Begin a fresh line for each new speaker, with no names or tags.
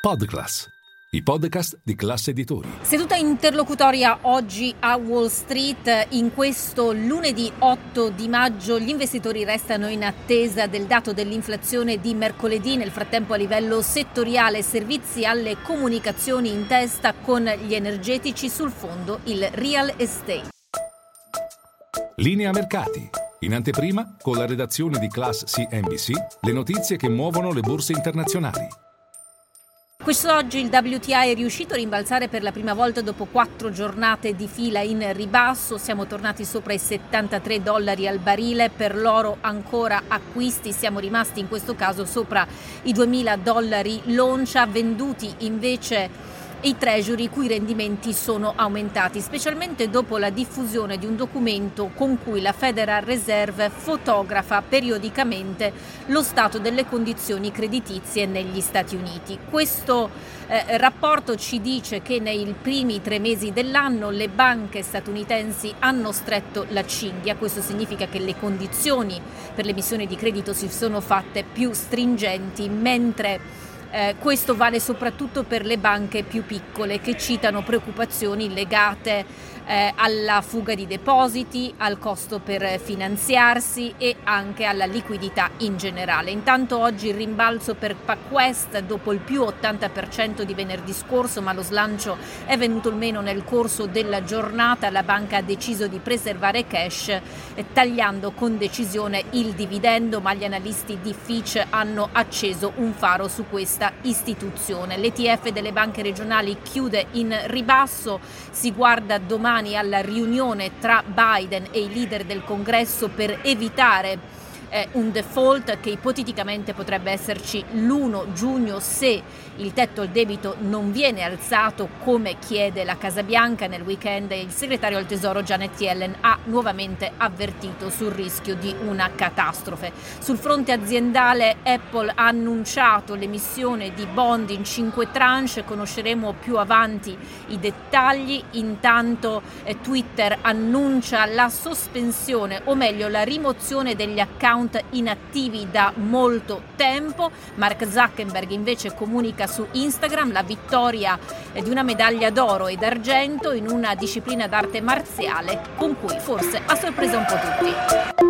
Podclass, i podcast di classe editori.
Seduta interlocutoria oggi a Wall Street. In questo lunedì 8 di maggio gli investitori restano in attesa del dato dell'inflazione di mercoledì. Nel frattempo a livello settoriale servizi alle comunicazioni in testa con gli energetici sul fondo il real estate.
Linea mercati. In anteprima, con la redazione di Class CNBC, le notizie che muovono le borse internazionali.
Quest'oggi il WTI è riuscito a rimbalzare per la prima volta dopo quattro giornate di fila in ribasso. Siamo tornati sopra i 73 dollari al barile. Per l'oro ancora acquisti. Siamo rimasti in questo caso sopra i 2000 dollari l'oncia. Venduti invece i treasury i cui rendimenti sono aumentati, specialmente dopo la diffusione di un documento con cui la Federal Reserve fotografa periodicamente lo stato delle condizioni creditizie negli Stati Uniti. Questo eh, rapporto ci dice che nei primi tre mesi dell'anno le banche statunitensi hanno stretto la cinghia, questo significa che le condizioni per l'emissione di credito si sono fatte più stringenti, mentre eh, questo vale soprattutto per le banche più piccole che citano preoccupazioni legate eh, alla fuga di depositi, al costo per finanziarsi e anche alla liquidità in generale. Intanto oggi il rimbalzo per PacWest dopo il più 80% di venerdì scorso, ma lo slancio è venuto meno nel corso della giornata. La banca ha deciso di preservare cash eh, tagliando con decisione il dividendo, ma gli analisti di Fitch hanno acceso un faro su questo questa istituzione. L'ETF delle banche regionali chiude in ribasso, si guarda domani alla riunione tra Biden e i leader del Congresso per evitare eh, un default che ipoteticamente potrebbe esserci l'1 giugno se il tetto al debito non viene alzato come chiede la Casa Bianca. Nel weekend il segretario al Tesoro Janet Yellen ha nuovamente avvertito sul rischio di una catastrofe. Sul fronte aziendale Apple ha annunciato l'emissione di bond in 5 tranche, conosceremo più avanti i dettagli, intanto eh, Twitter annuncia la sospensione o meglio la rimozione degli account account inattivi da molto tempo. Mark Zuckerberg invece comunica su Instagram la vittoria di una medaglia d'oro ed argento in una disciplina d'arte marziale con cui forse ha sorpreso un po' tutti.